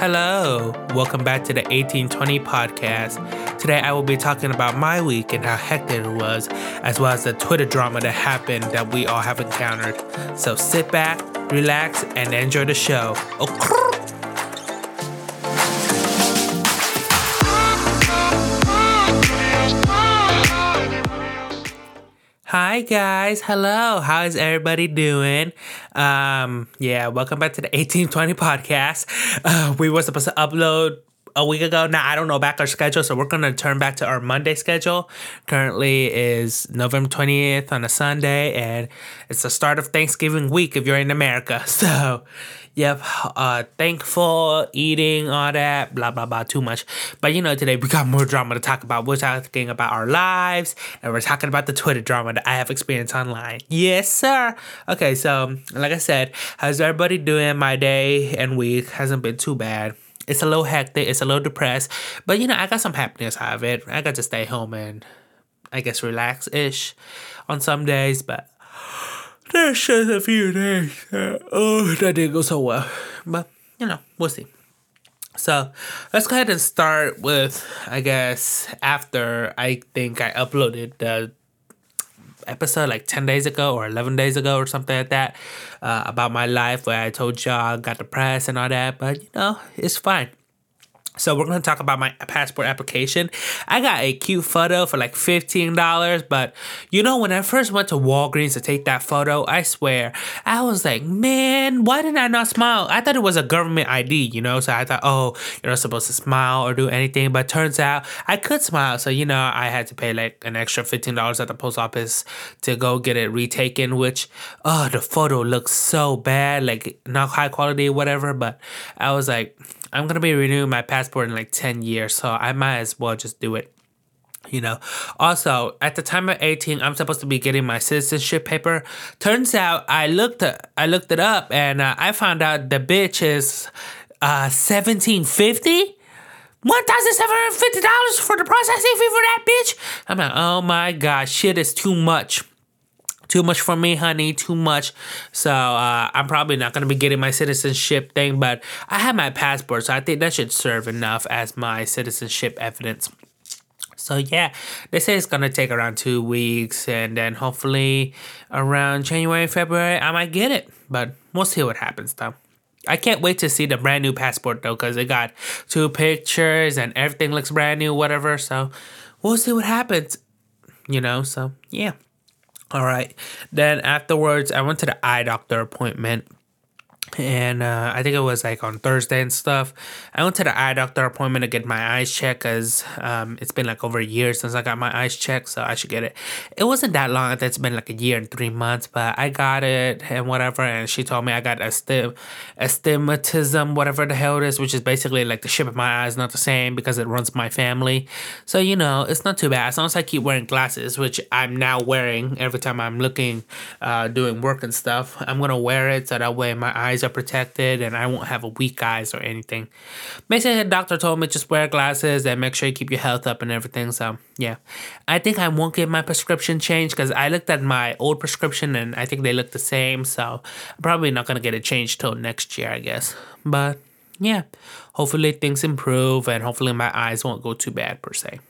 Hello, welcome back to the 1820 podcast. Today I will be talking about my week and how hectic it was, as well as the Twitter drama that happened that we all have encountered. So sit back, relax, and enjoy the show. Oh, Hi guys, hello. How is everybody doing? Um, yeah, welcome back to the 1820 podcast. Uh, we were supposed to upload a week ago. Now I don't know back our schedule, so we're gonna turn back to our Monday schedule. Currently is November 20th on a Sunday, and it's the start of Thanksgiving week if you're in America. So Yep, uh, thankful, eating, all that, blah, blah, blah, too much. But you know, today we got more drama to talk about. We're talking about our lives and we're talking about the Twitter drama that I have experienced online. Yes, sir. Okay, so like I said, how's everybody doing? My day and week hasn't been too bad. It's a little hectic, it's a little depressed, but you know, I got some happiness out of it. I got to stay home and I guess relax ish on some days, but there's just a few days oh, that didn't go so well. But, you know, we'll see. So let's go ahead and start with, I guess, after I think I uploaded the episode like 10 days ago or 11 days ago or something like that uh, about my life where I told y'all I got depressed and all that. But, you know, it's fine. So we're gonna talk about my passport application. I got a cute photo for like fifteen dollars, but you know when I first went to Walgreens to take that photo, I swear I was like, man, why did I not smile? I thought it was a government ID, you know. So I thought, oh, you're not supposed to smile or do anything, but turns out I could smile. So you know, I had to pay like an extra fifteen dollars at the post office to go get it retaken. Which, oh, the photo looks so bad, like not high quality, whatever. But I was like I'm gonna be renewing my passport in like 10 years, so I might as well just do it. You know, also at the time of 18, I'm supposed to be getting my citizenship paper. Turns out I looked I looked it up and uh, I found out the bitch is uh 1750. $1,750 for the processing fee for that bitch? I'm like, oh my god, shit is too much too much for me, honey, too much. So uh, I'm probably not gonna be getting my citizenship thing, but I have my passport, so I think that should serve enough as my citizenship evidence. So yeah, they say it's gonna take around two weeks, and then hopefully around January, February, I might get it. But we'll see what happens though. I can't wait to see the brand new passport though, cause it got two pictures and everything looks brand new, whatever. So we'll see what happens. You know, so yeah. All right. Then afterwards, I went to the eye doctor appointment and uh, I think it was like on Thursday and stuff. I went to the eye doctor appointment to get my eyes checked because um, it's been like over a year since I got my eyes checked, so I should get it. It wasn't that long; it's been like a year and three months, but I got it and whatever. And she told me I got astig- astigmatism, whatever the hell it is, which is basically like the shape of my eyes not the same because it runs my family. So you know, it's not too bad as long as I keep wearing glasses, which I'm now wearing every time I'm looking, uh, doing work and stuff. I'm gonna wear it so that way my eyes eyes are protected and I won't have a weak eyes or anything. Basically, the doctor told me just wear glasses and make sure you keep your health up and everything. So, yeah. I think I won't get my prescription changed because I looked at my old prescription and I think they look the same. So, I'm probably not going to get it changed till next year, I guess. But, yeah. Hopefully, things improve and hopefully, my eyes won't go too bad per se.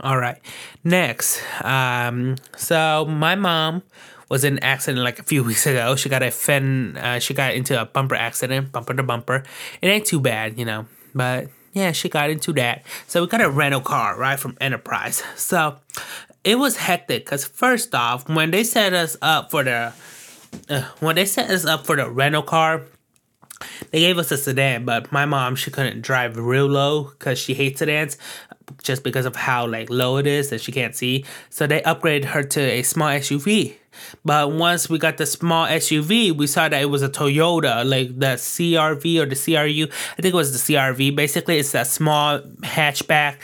All right. Next, um, so my mom was in an accident like a few weeks ago. She got a fin, uh, she got into a bumper accident, bumper to bumper. It ain't too bad, you know, but yeah, she got into that. So we got a rental car right from Enterprise. So it was hectic because first off, when they set us up for the uh, when they set us up for the rental car, they gave us a sedan, but my mom she couldn't drive real low because she hates sedans, just because of how like low it is that she can't see. So they upgraded her to a small SUV. But once we got the small SUV, we saw that it was a Toyota, like the CRV or the CRU. I think it was the CRV. Basically, it's that small hatchback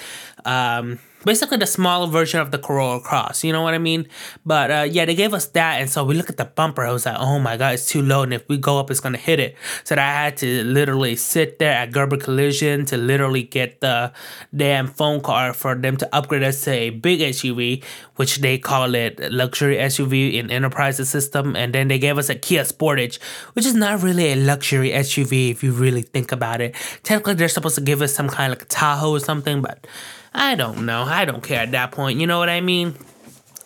um, basically the smaller version of the Corolla Cross. You know what I mean? But uh, yeah, they gave us that, and so we look at the bumper. I was like, oh my god, it's too low, and if we go up, it's gonna hit it. So I had to literally sit there at Gerber Collision to literally get the damn phone call for them to upgrade us to a big SUV, which they call it luxury SUV in Enterprise system, and then they gave us a Kia Sportage, which is not really a luxury SUV if you really think about it. Technically, they're supposed to give us some kind of like Tahoe or something, but I don't know. I don't care at that point. You know what I mean?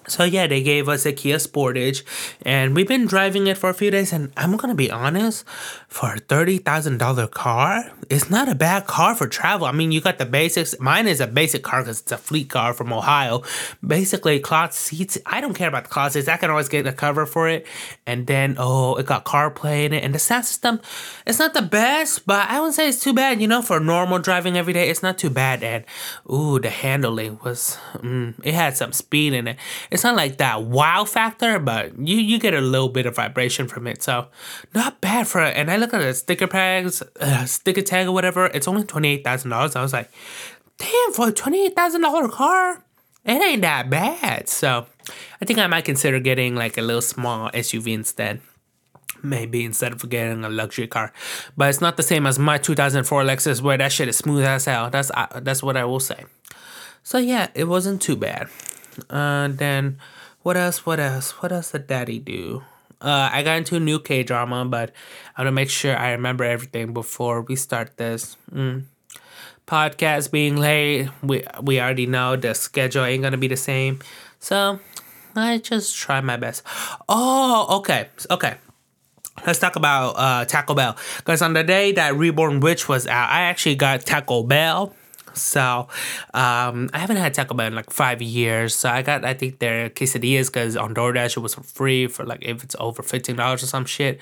So yeah, they gave us a Kia Sportage, and we've been driving it for a few days. And I'm gonna be honest, for a thirty thousand dollar car, it's not a bad car for travel. I mean, you got the basics. Mine is a basic car because it's a fleet car from Ohio. Basically, cloth seats. I don't care about the cloth seats. I can always get a cover for it. And then oh, it got CarPlay in it, and the sound system. It's not the best, but I wouldn't say it's too bad. You know, for normal driving every day, it's not too bad. And ooh, the handling was. Mm, it had some speed in it. Not like that wow factor, but you you get a little bit of vibration from it, so not bad for it. And I look at the sticker tags, uh, sticker tag or whatever. It's only twenty eight thousand dollars. I was like, damn, for a twenty eight thousand dollar car, it ain't that bad. So I think I might consider getting like a little small SUV instead maybe instead of getting a luxury car. But it's not the same as my 2004 Lexus where that shit is smooth as hell. That's uh, that's what I will say. So yeah, it wasn't too bad. Uh, then what else? What else? What else did Daddy do? Uh, I got into a new K drama, but I want to make sure I remember everything before we start this. Mm. Podcast being late, we we already know the schedule ain't gonna be the same, so I just try my best. Oh, okay, okay. Let's talk about uh, Taco Bell. Because on the day that Reborn Rich was out, I actually got Taco Bell so um, I haven't had Taco Bell in like five years. So I got I think their quesadillas because on DoorDash it was for free for like if it's over fifteen dollars or some shit.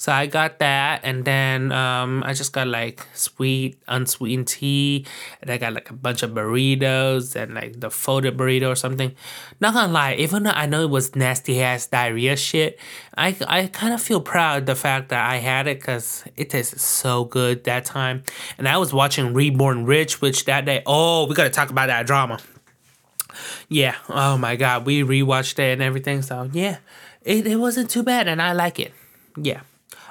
So I got that, and then um, I just got like sweet, unsweetened tea, and I got like a bunch of burritos and like the folded burrito or something. Not gonna lie, even though I know it was nasty ass diarrhea shit, I I kind of feel proud the fact that I had it because it tasted so good that time. And I was watching Reborn Rich, which that day, oh, we gotta talk about that drama. Yeah, oh my god, we rewatched it and everything. So yeah, it, it wasn't too bad, and I like it. Yeah.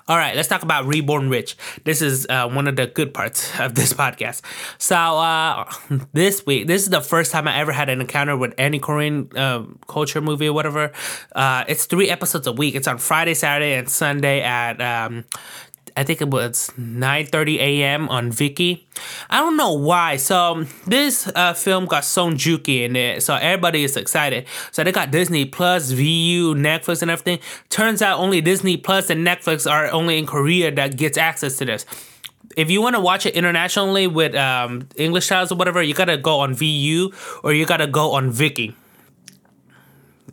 All right, let's talk about Reborn Rich. This is uh, one of the good parts of this podcast. So, uh, this week, this is the first time I ever had an encounter with any Korean uh, culture movie or whatever. Uh, it's three episodes a week. It's on Friday, Saturday, and Sunday at um, I think it was 9:30 a.m. on Viki. I don't know why. So this uh, film got Song Joong Ki in it, so everybody is excited. So they got Disney Plus, Viu, Netflix, and everything. Turns out only Disney Plus and Netflix are only in Korea that gets access to this. If you want to watch it internationally with um, English titles or whatever, you gotta go on Viu or you gotta go on Viki,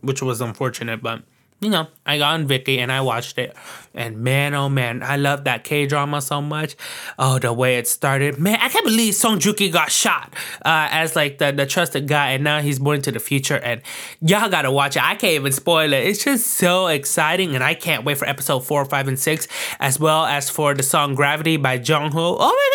which was unfortunate, but you know, I got on Viki and I watched it. And man, oh man, I love that K drama so much. Oh, the way it started. Man, I can't believe Song Joong Ki got shot uh, as like the, the trusted guy and now he's born into the future. And y'all gotta watch it. I can't even spoil it. It's just so exciting. And I can't wait for episode four, five, and six, as well as for the song Gravity by Jongho. Oh my god!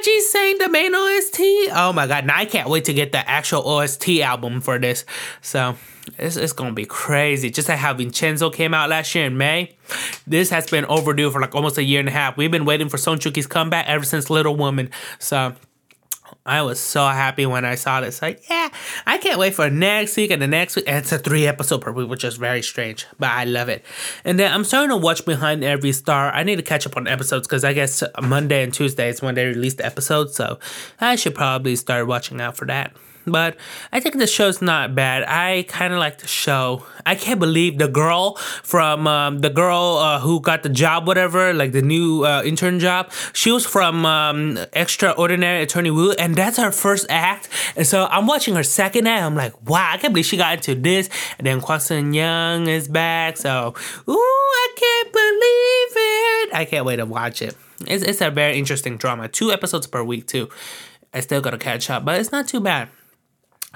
ATEEZ saying the main OST. Oh my god, now I can't wait to get the actual OST album for this. So it's, it's gonna be crazy. Just like how Vincenzo came out last year in May. This has been overdue for like almost a year and a half. We've been waiting for Joong comeback ever since Little Woman. So I was so happy when I saw this. Like, yeah, I can't wait for next week and the next week. And it's a three episode per week, which is very strange, but I love it. And then I'm starting to watch Behind Every Star. I need to catch up on episodes because I guess Monday and Tuesday is when they release the episodes. So I should probably start watching out for that. But I think the show's not bad. I kind of like the show. I can't believe the girl from um, the girl uh, who got the job, whatever, like the new uh, intern job. She was from um, Extraordinary Attorney Woo, and that's her first act. And so I'm watching her second act. I'm like, wow, I can't believe she got into this. And then Kwon Sun Young is back. So, ooh, I can't believe it. I can't wait to watch it. It's, it's a very interesting drama. Two episodes per week, too. I still gotta catch up, but it's not too bad.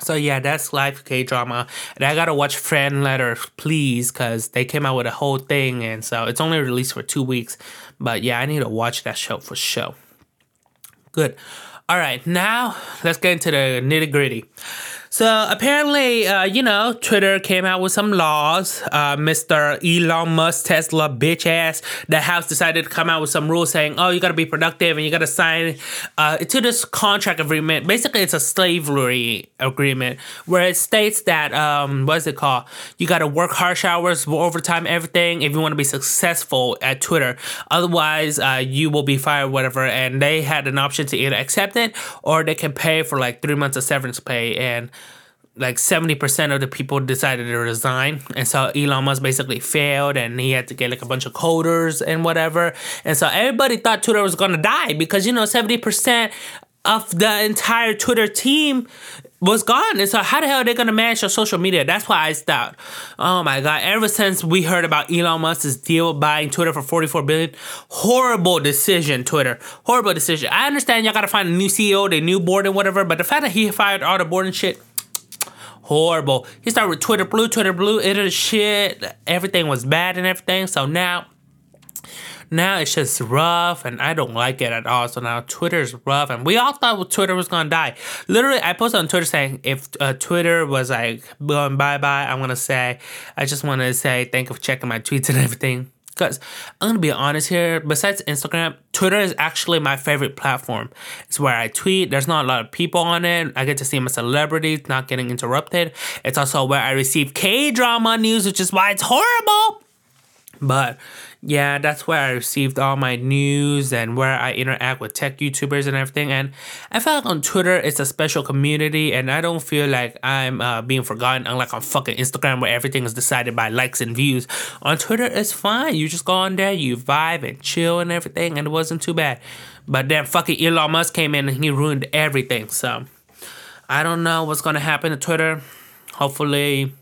So yeah, that's live K drama, and I gotta watch Fan Letter, please, cause they came out with a whole thing, and so it's only released for two weeks. But yeah, I need to watch that show for show. Good. All right, now let's get into the nitty gritty. So apparently, uh, you know, Twitter came out with some laws. Uh, Mr. Elon Musk, Tesla, bitch ass, the House decided to come out with some rules saying, oh, you gotta be productive and you gotta sign uh, to this contract agreement. Basically, it's a slavery agreement where it states that, um, what is it called? You gotta work harsh hours, overtime, everything if you wanna be successful at Twitter. Otherwise, uh, you will be fired, whatever. And they had an option to either accept it or they can pay for like three months of severance pay. And like 70% of the people decided to resign. And so Elon Musk basically failed and he had to get like a bunch of coders and whatever. And so everybody thought Twitter was to die because, you know, 70% of the entire Twitter team was gone. And so how the hell are they gonna manage your social media? That's why I stopped. Oh my god. Ever since we heard about Elon Musk's deal buying Twitter for 44 billion, horrible decision, Twitter. Horrible decision. I understand y'all gotta find a new CEO, the new board and whatever, but the fact that he fired all the board and shit horrible. He started with Twitter Blue, Twitter Blue, internet shit. Everything was bad and everything. So now, now it's just rough, and I don't like it at all. So now Twitter's rough, and we all thought Twitter was gonna die. Literally, I posted on Twitter saying if uh, Twitter was like going bye bye, I'm gonna say I just want to say thank you for checking my tweets and everything. Because I'm gonna be honest here, besides Instagram, Twitter is actually my favorite platform. It's where I tweet. There's not a lot of people on it. I get to see my celebrities not getting interrupted. It's also where I receive K drama news, which is why it's horrible. But yeah, that's where I received all my news and where I interact with tech YouTubers and everything. And I feel like on Twitter, it's a special community, and I don't feel like I'm uh, being forgotten, unlike on fucking Instagram where everything is decided by likes and views. On Twitter, it's fine. You just go on there, you vibe and chill and everything, and it wasn't too bad. But then fucking Elon Musk came in and he ruined everything. So I don't know what's gonna happen to Twitter. Hopefully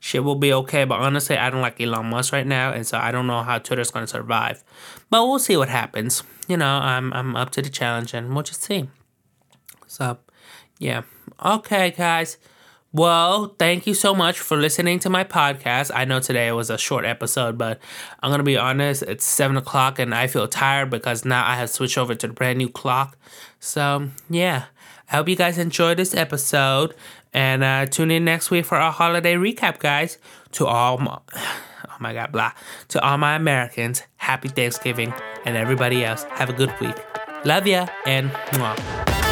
shit will be okay. But honestly, I don't like Elon Musk right now, and so I don't know how Twitter's gonna survive. But we'll see what happens. You know, I'm I'm up to the challenge, and we'll just see. So, yeah. Okay, guys. Well, thank you so much for listening to my podcast. I know today was a short episode, but I'm gonna be honest, it's seven o'clock and I feel tired because now I have switched over to the brand new clock. So yeah. I hope you guys enjoyed this episode. And uh, tune in next week for our holiday recap, guys. To all my, oh my God, blah. To all my Americans, happy Thanksgiving. And everybody else, have a good week. Love ya and mwah.